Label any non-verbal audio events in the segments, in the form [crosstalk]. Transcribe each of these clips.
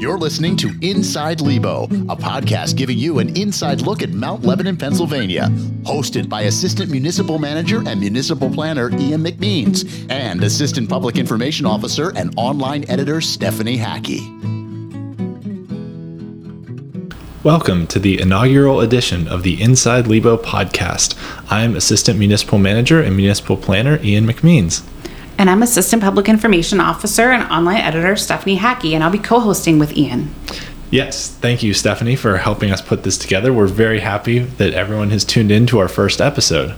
You're listening to Inside Lebo, a podcast giving you an inside look at Mount Lebanon, Pennsylvania. Hosted by Assistant Municipal Manager and Municipal Planner Ian McMeans and Assistant Public Information Officer and online editor Stephanie Hackey. Welcome to the inaugural edition of the Inside Lebo podcast. I'm Assistant Municipal Manager and Municipal Planner Ian McMeans. And I'm Assistant Public Information Officer and Online Editor Stephanie Hackey, and I'll be co hosting with Ian. Yes, thank you, Stephanie, for helping us put this together. We're very happy that everyone has tuned in to our first episode.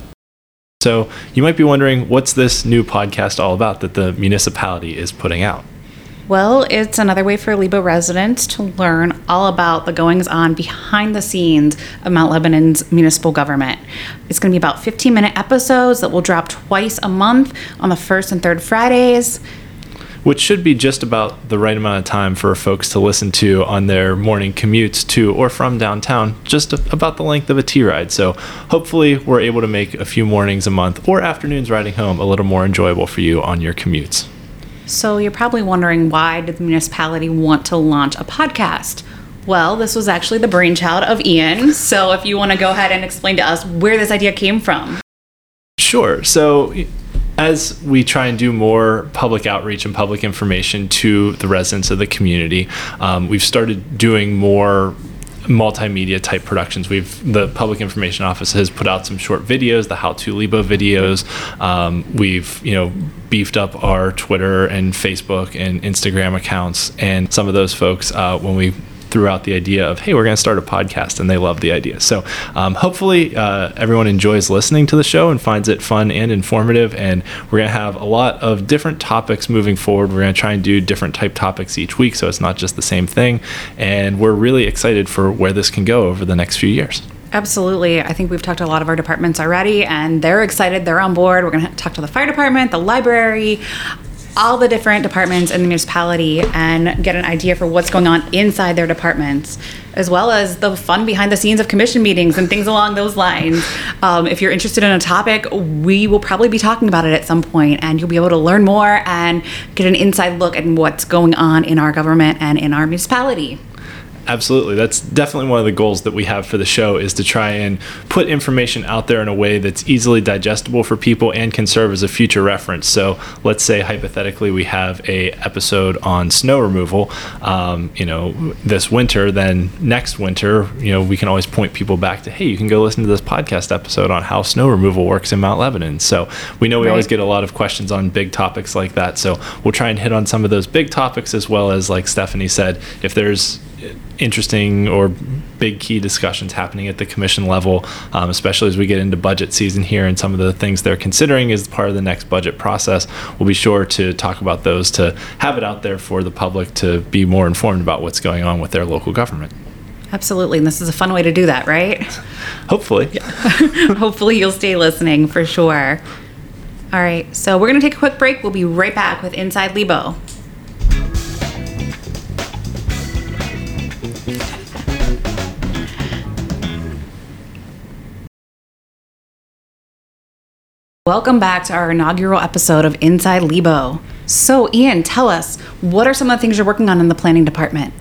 So, you might be wondering what's this new podcast all about that the municipality is putting out? Well, it's another way for Lebo residents to learn all about the goings on behind the scenes of Mount Lebanon's municipal government. It's going to be about 15 minute episodes that will drop twice a month on the first and third Fridays. Which should be just about the right amount of time for folks to listen to on their morning commutes to or from downtown, just about the length of a T ride. So hopefully, we're able to make a few mornings a month or afternoons riding home a little more enjoyable for you on your commutes. So you're probably wondering why did the municipality want to launch a podcast? Well, this was actually the brainchild of Ian. So if you want to go ahead and explain to us where this idea came from. Sure. So as we try and do more public outreach and public information to the residents of the community, um, we've started doing more multimedia type productions. We've the public information office has put out some short videos, the how to Lebo videos. Um, we've you know beefed up our Twitter and Facebook and Instagram accounts, and some of those folks uh, when we threw out the idea of, hey, we're going to start a podcast, and they love the idea. So um, hopefully uh, everyone enjoys listening to the show and finds it fun and informative. And we're going to have a lot of different topics moving forward. We're going to try and do different type topics each week, so it's not just the same thing. And we're really excited for where this can go over the next few years. Absolutely. I think we've talked to a lot of our departments already, and they're excited. They're on board. We're going to talk to the fire department, the library, all the different departments in the municipality and get an idea for what's going on inside their departments, as well as the fun behind the scenes of commission meetings and things along those lines. Um, if you're interested in a topic, we will probably be talking about it at some point, and you'll be able to learn more and get an inside look at what's going on in our government and in our municipality. Absolutely. That's definitely one of the goals that we have for the show is to try and put information out there in a way that's easily digestible for people and can serve as a future reference. So let's say hypothetically we have a episode on snow removal, um, you know, this winter, then next winter, you know, we can always point people back to, hey, you can go listen to this podcast episode on how snow removal works in Mount Lebanon. So we know we right. always get a lot of questions on big topics like that. So we'll try and hit on some of those big topics as well as, like Stephanie said, if there's interesting or big key discussions happening at the commission level, um, especially as we get into budget season here and some of the things they're considering as part of the next budget process. We'll be sure to talk about those to have it out there for the public to be more informed about what's going on with their local government. Absolutely. And this is a fun way to do that, right? Hopefully. [laughs] Hopefully, you'll stay listening for sure. All right. So, we're going to take a quick break. We'll be right back with Inside Lebo. Welcome back to our inaugural episode of Inside Lebo. So, Ian, tell us, what are some of the things you're working on in the planning department?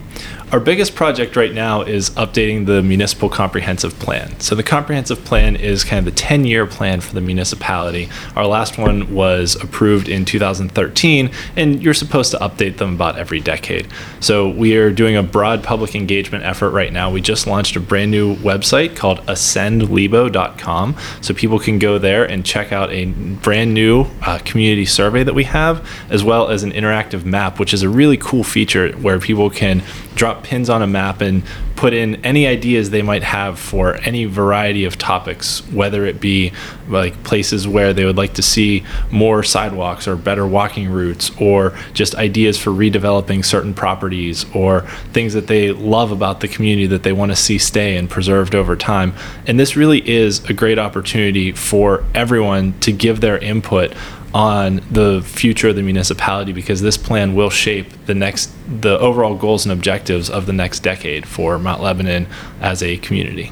Our biggest project right now is updating the municipal comprehensive plan. So, the comprehensive plan is kind of the 10 year plan for the municipality. Our last one was approved in 2013, and you're supposed to update them about every decade. So, we are doing a broad public engagement effort right now. We just launched a brand new website called ascendlebo.com. So, people can go there and check out a brand new uh, community survey that we have, as well as an interactive map, which is a really cool feature where people can drop pins on a map and put in any ideas they might have for any variety of topics, whether it be like places where they would like to see more sidewalks or better walking routes, or just ideas for redeveloping certain properties, or things that they love about the community that they want to see stay and preserved over time. And this really is a great opportunity for everyone to give their input on the future of the municipality because this plan will shape the next the overall goals and objectives of the next decade for Mount Lebanon as a community.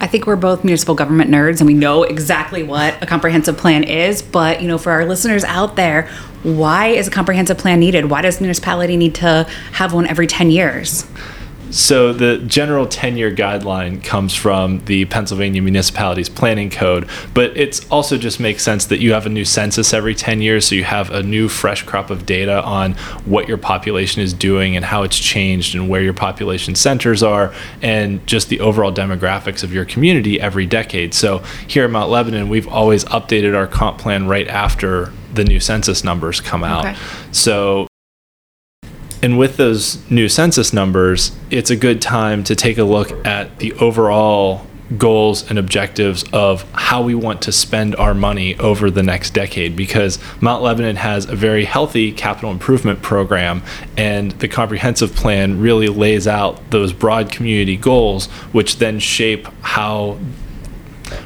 I think we're both municipal government nerds and we know exactly what a comprehensive plan is. But, you know, for our listeners out there, why is a comprehensive plan needed? Why does municipality need to have one every 10 years? So the general 10-year guideline comes from the Pennsylvania Municipalities Planning Code, but it's also just makes sense that you have a new census every 10 years, so you have a new fresh crop of data on what your population is doing and how it's changed and where your population centers are and just the overall demographics of your community every decade. So here at Mount Lebanon, we've always updated our comp plan right after the new census numbers come out. Okay. So and with those new census numbers, it's a good time to take a look at the overall goals and objectives of how we want to spend our money over the next decade. Because Mount Lebanon has a very healthy capital improvement program and the comprehensive plan really lays out those broad community goals which then shape how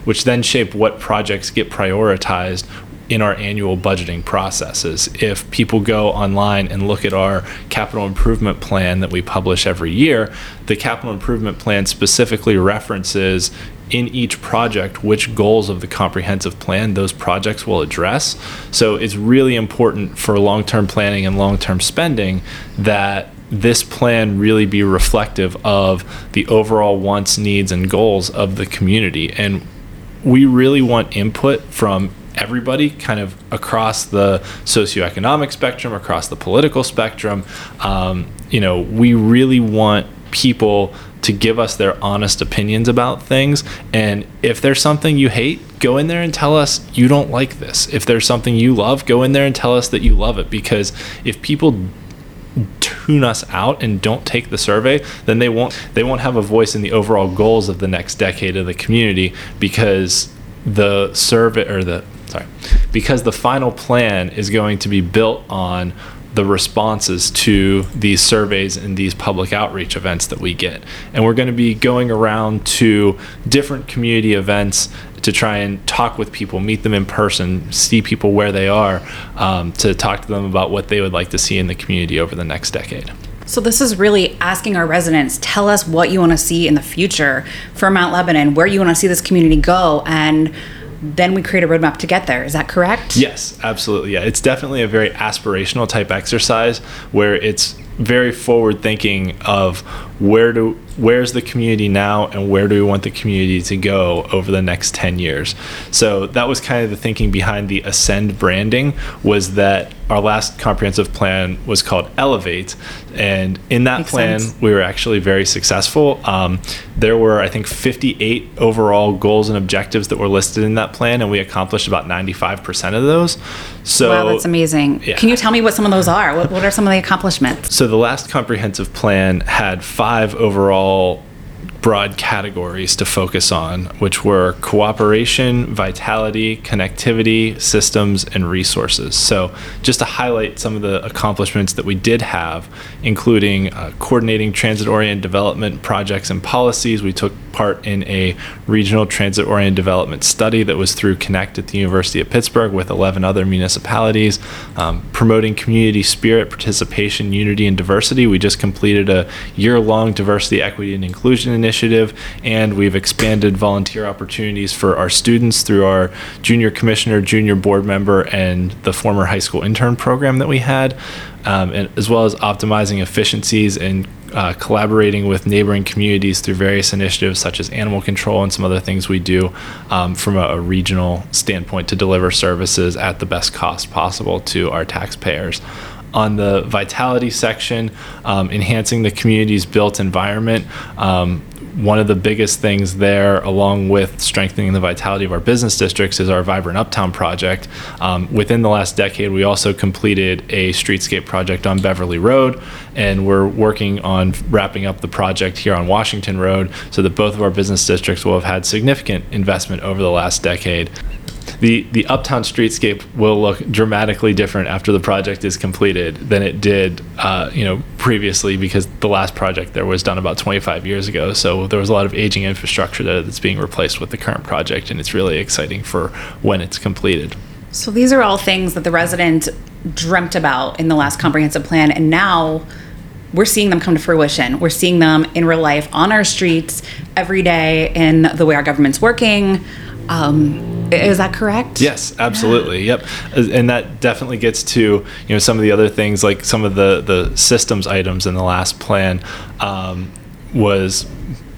which then shape what projects get prioritized in our annual budgeting processes. If people go online and look at our capital improvement plan that we publish every year, the capital improvement plan specifically references in each project which goals of the comprehensive plan those projects will address. So it's really important for long term planning and long term spending that this plan really be reflective of the overall wants, needs, and goals of the community. And we really want input from everybody kind of across the socioeconomic spectrum, across the political spectrum. Um, you know, we really want people to give us their honest opinions about things. And if there's something you hate, go in there and tell us you don't like this. If there's something you love, go in there and tell us that you love it. Because if people tune us out and don't take the survey, then they won't they won't have a voice in the overall goals of the next decade of the community because the survey or the sorry because the final plan is going to be built on the responses to these surveys and these public outreach events that we get. And we're going to be going around to different community events to try and talk with people, meet them in person, see people where they are, um, to talk to them about what they would like to see in the community over the next decade. So this is really asking our residents, tell us what you want to see in the future for Mount Lebanon, where you want to see this community go, and then we create a roadmap to get there. Is that correct? Yes, absolutely. Yeah, it's definitely a very aspirational type exercise where it's very forward thinking of where do where's the community now and where do we want the community to go over the next 10 years so that was kind of the thinking behind the ascend branding was that our last comprehensive plan was called elevate and in that Makes plan sense. we were actually very successful um, there were i think 58 overall goals and objectives that were listed in that plan and we accomplished about 95% of those so wow, that's amazing. yeah. Can you tell me what some of those are? What, what are some of the accomplishments? So the last comprehensive plan had five overall broad categories to focus on, which were cooperation, vitality, connectivity, systems, and resources. So, just to highlight some of the accomplishments that we did have, including uh, coordinating transit oriented development projects and policies, we took part in a regional transit oriented development study that was through Connect at the University of Pittsburgh with 11 other municipalities, um, promoting community spirit, participation, unity, and diversity. We just completed a year long diversity, equity, and inclusion initiative, and we've expanded volunteer opportunities for our students through our junior commissioner, junior board member, and the former high school intern program that we had, um, and as well as optimizing efficiencies and uh, collaborating with neighboring communities through various initiatives such as animal control and some other things we do um, from a, a regional standpoint to deliver services at the best cost possible to our taxpayers. On the vitality section, um, enhancing the community's built environment. Um, one of the biggest things there, along with strengthening the vitality of our business districts, is our Vibrant Uptown project. Um, within the last decade, we also completed a streetscape project on Beverly Road, and we're working on wrapping up the project here on Washington Road so that both of our business districts will have had significant investment over the last decade. The, the uptown streetscape will look dramatically different after the project is completed than it did, uh, you know, previously because the last project there was done about 25 years ago. So there was a lot of aging infrastructure there that's being replaced with the current project, and it's really exciting for when it's completed. So these are all things that the resident dreamt about in the last comprehensive plan, and now we're seeing them come to fruition. We're seeing them in real life on our streets every day in the way our government's working. Um, is that correct? Yes, absolutely. Yep, and that definitely gets to you know some of the other things like some of the the systems items in the last plan um, was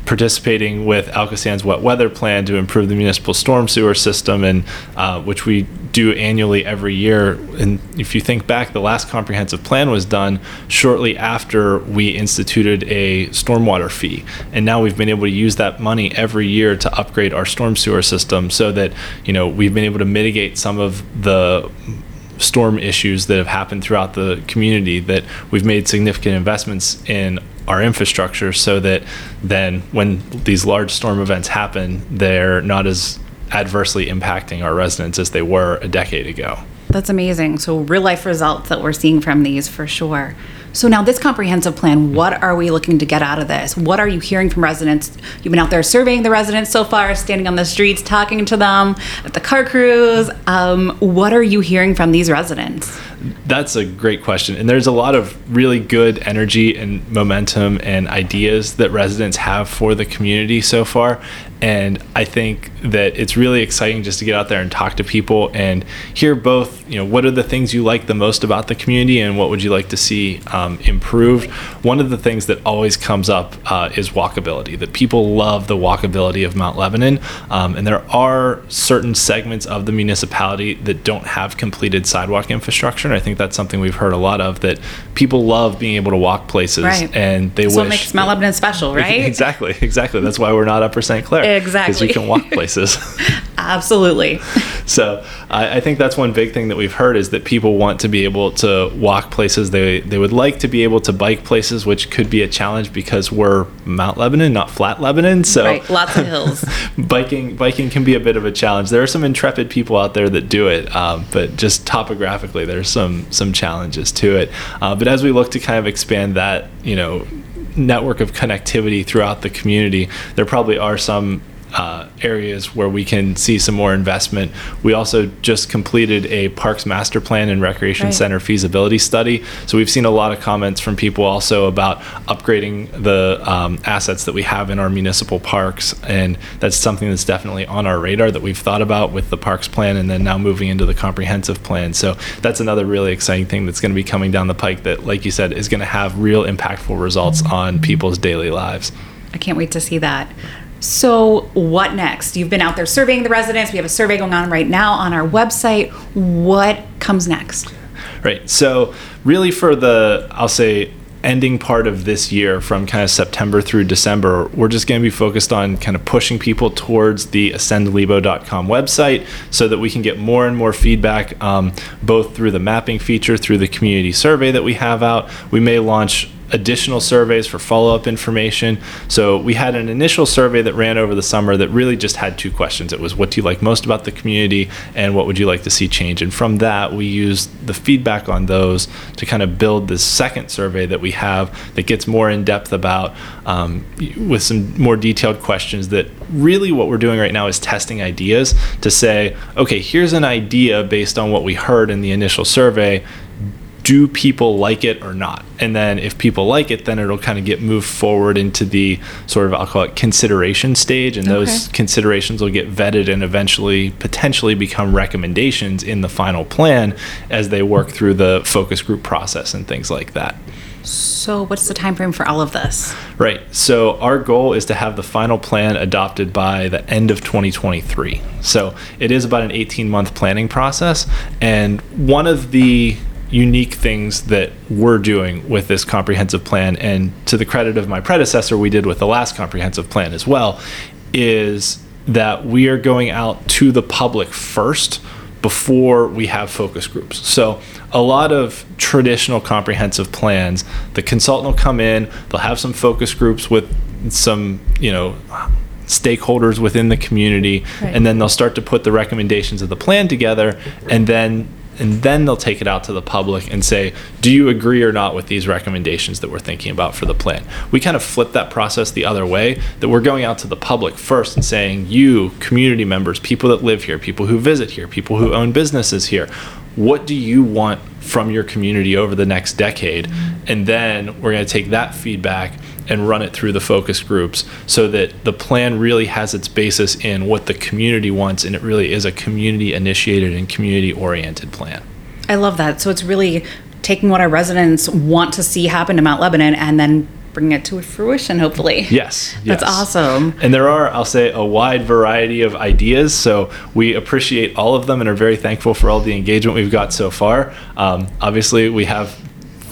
participating with Alcosan's wet weather plan to improve the municipal storm sewer system, and uh, which we do annually every year. And if you think back, the last comprehensive plan was done shortly after we instituted a stormwater fee, and now we've been able to use that money every year to upgrade our storm sewer system, so that you know we've been able to mitigate some of the storm issues that have happened throughout the community that we've made significant investments in our infrastructure so that then when these large storm events happen, they're not as adversely impacting our residents as they were a decade ago. That's amazing. So, real life results that we're seeing from these for sure. So, now this comprehensive plan, what are we looking to get out of this? What are you hearing from residents? You've been out there surveying the residents so far, standing on the streets, talking to them at the car cruise. Um, what are you hearing from these residents? That's a great question. And there's a lot of really good energy and momentum and ideas that residents have for the community so far. And I think that it's really exciting just to get out there and talk to people and hear both, you know, what are the things you like the most about the community and what would you like to see um, improved. One of the things that always comes up uh, is walkability, that people love the walkability of Mount Lebanon. Um, and there are certain segments of the municipality that don't have completed sidewalk infrastructure. I think that's something we've heard a lot of that people love being able to walk places right. and they that's wish. what makes Mount Lebanon special, [laughs] right? exactly, exactly. That's why we're not Upper St. Clair. Exactly. Because you can walk places. [laughs] Absolutely. [laughs] so I, I, think that's one big thing that we've heard is that people want to be able to walk places. They they would like to be able to bike places, which could be a challenge because we're Mount Lebanon, not flat Lebanon. So right, lots of hills. [laughs] biking biking can be a bit of a challenge. There are some intrepid people out there that do it, um, but just topographically, there's some some challenges to it. Uh, but as we look to kind of expand that, you know network of connectivity throughout the community. There probably are some uh, areas where we can see some more investment. We also just completed a Parks Master Plan and Recreation right. Center feasibility study. So we've seen a lot of comments from people also about upgrading the um, assets that we have in our municipal parks. And that's something that's definitely on our radar that we've thought about with the Parks Plan and then now moving into the comprehensive plan. So that's another really exciting thing that's going to be coming down the pike that, like you said, is going to have real impactful results on people's daily lives. I can't wait to see that. So, what next? You've been out there surveying the residents. We have a survey going on right now on our website. What comes next? Right. So, really, for the, I'll say, ending part of this year from kind of September through December, we're just going to be focused on kind of pushing people towards the ascendlebo.com website so that we can get more and more feedback, um, both through the mapping feature, through the community survey that we have out. We may launch additional surveys for follow up information. So we had an initial survey that ran over the summer that really just had two questions. It was what do you like most about the community and what would you like to see change? And from that, we used the feedback on those to kind of build this second survey that we have that gets more in depth about um, with some more detailed questions that really what we're doing right now is testing ideas to say, okay, here's an idea based on what we heard in the initial survey do people like it or not? And then if people like it, then it'll kind of get moved forward into the sort of, I'll call it consideration stage. And okay. those considerations will get vetted and eventually potentially become recommendations in the final plan as they work through the focus group process and things like that. So, what's the time frame for all of this? Right. So, our goal is to have the final plan adopted by the end of 2023. So, it is about an 18 month planning process. And one of the unique things that we're doing with this comprehensive plan, and to the credit of my predecessor, we did with the last comprehensive plan as well, is that we are going out to the public first before we have focus groups. So, a lot of traditional comprehensive plans, the consultant will come in, they'll have some focus groups with some, you know, stakeholders within the community, right. and then they'll start to put the recommendations of the plan together, and then and then they'll take it out to the public and say, do you agree or not with these recommendations that we're thinking about for the plan? We kind of flip that process the other way, that we're going out to the public first and saying, you, community members, people that live here, people who visit here, people who own businesses here, what do you want from your community over the next decade? And then we're going to take that feedback and run it through the focus groups so that the plan really has its basis in what the community wants and it really is a community initiated and community oriented plan. I love that. So it's really taking what our residents want to see happen to Mount Lebanon and then bringing it to fruition, hopefully. Yes, That's awesome. And there are, I'll say, a wide variety of ideas. So we appreciate all of them and are very thankful for all the engagement we've got so far. Um, obviously, we have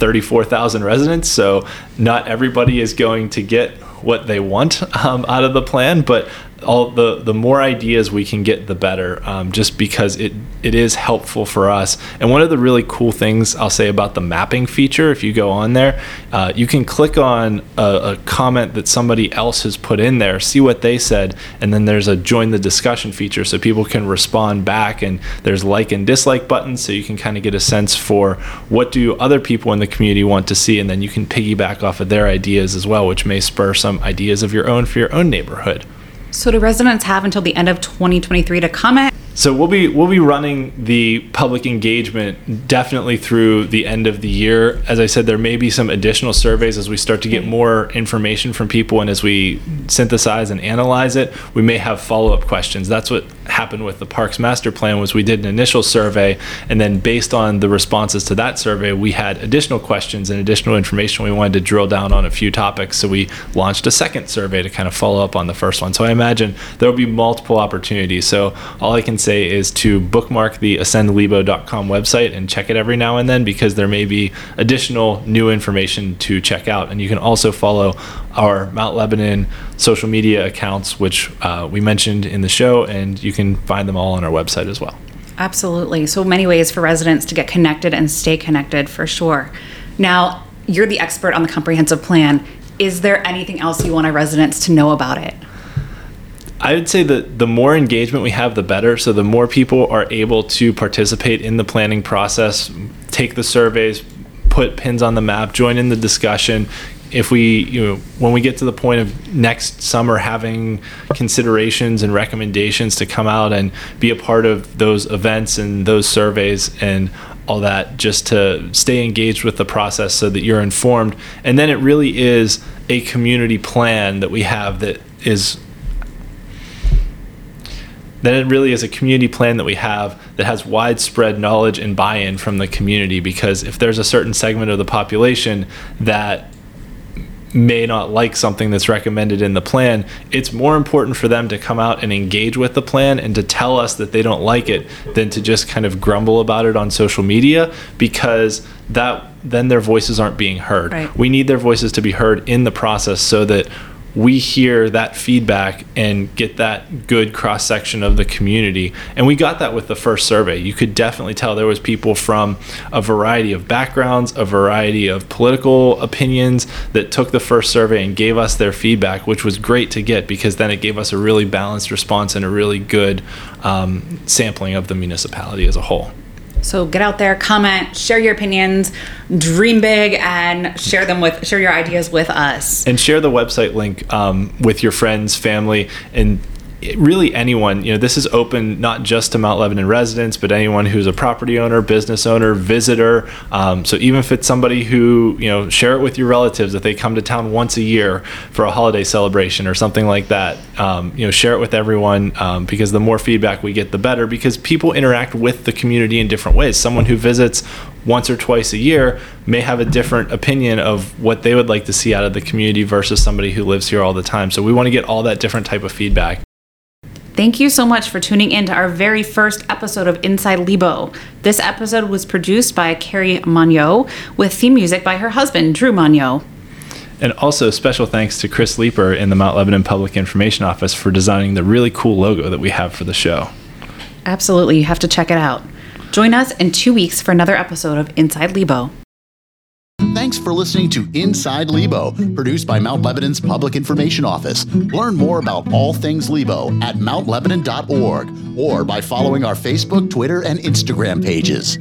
34,000 residents, so not everybody is going to get what they want um, out of the plan, but all the the more ideas we can get, the better. Um, just because it it is helpful for us. And one of the really cool things I'll say about the mapping feature, if you go on there, uh, you can click on a, a comment that somebody else has put in there, see what they said, and then there's a join the discussion feature, so people can respond back. And there's like and dislike buttons, so you can kind of get a sense for what do other people in the community want to see, and then you can piggyback off of their ideas as well, which may spur some ideas of your own for your own neighborhood. So do residents have until the end of 2023 to comment? So we'll be we'll be running the public engagement definitely through the end of the year. As I said, there may be some additional surveys as we start to get more information from people and as we synthesize and analyze it. We may have follow up questions. That's what happened with the Parks Master Plan was we did an initial survey and then based on the responses to that survey, we had additional questions and additional information. We wanted to drill down on a few topics, so we launched a second survey to kind of follow up on the first one. So I imagine there will be multiple opportunities. So all I can say is to bookmark the ascendlebo.com website and check it every now and then because there may be additional new information to check out. And you can also follow our Mount Lebanon social media accounts, which uh, we mentioned in the show, and you can find them all on our website as well. Absolutely. So many ways for residents to get connected and stay connected for sure. Now, you're the expert on the comprehensive plan. Is there anything else you want our residents to know about it? I would say that the more engagement we have, the better. So the more people are able to participate in the planning process, take the surveys, put pins on the map, join in the discussion. If we, you know, when we get to the point of next summer having considerations and recommendations to come out and be a part of those events and those surveys and all that, just to stay engaged with the process so that you're informed. And then it really is a community plan that we have that is then it really is a community plan that we have that has widespread knowledge and buy-in from the community because if there's a certain segment of the population that may not like something that's recommended in the plan, it's more important for them to come out and engage with the plan and to tell us that they don't like it than to just kind of grumble about it on social media because that then their voices aren't being heard. Right. We need their voices to be heard in the process so that we hear that feedback and get that good cross section of the community. And we got that with the first survey. You could definitely tell there was people from a variety of backgrounds, a variety of political opinions that took the first survey and gave us their feedback, which was great to get because then it gave us a really balanced response and a really good um, sampling of the municipality as a whole. So get out there, comment, share your opinions, dream big, and share them with share your ideas with us. and share the website link um, with your friends, family, and really anyone. You know, this is open not just to Mount Lebanon residents, but anyone who's a property owner, business owner, visitor. Um, so even if it's somebody who you know, share it with your relatives if they come to town once a year for a holiday celebration or something like that. Um, you know, share it with everyone um, because the more feedback we get, the better. Because people interact with the community in different ways. Someone who visits once or twice a year may have a different opinion of what they would like to see out of the community versus somebody who lives here all the time. So we want to get all that different type of feedback. Thank you so much for tuning in to our very first episode of Inside Lebo. This episode was produced by Carrie Monyo with theme music by her husband, Drew Monyo. And also special thanks to Chris Leeper in the Mount Lebanon Public Information Office for designing the really cool logo that we have for the show. Absolutely, you have to check it out. Join us in two weeks for another episode of Inside Lebo. Thanks for listening to Inside Lebo, produced by Mount Lebanon's Public Information Office. Learn more about all things Lebo at mountlebanon.org or by following our Facebook, Twitter, and Instagram pages.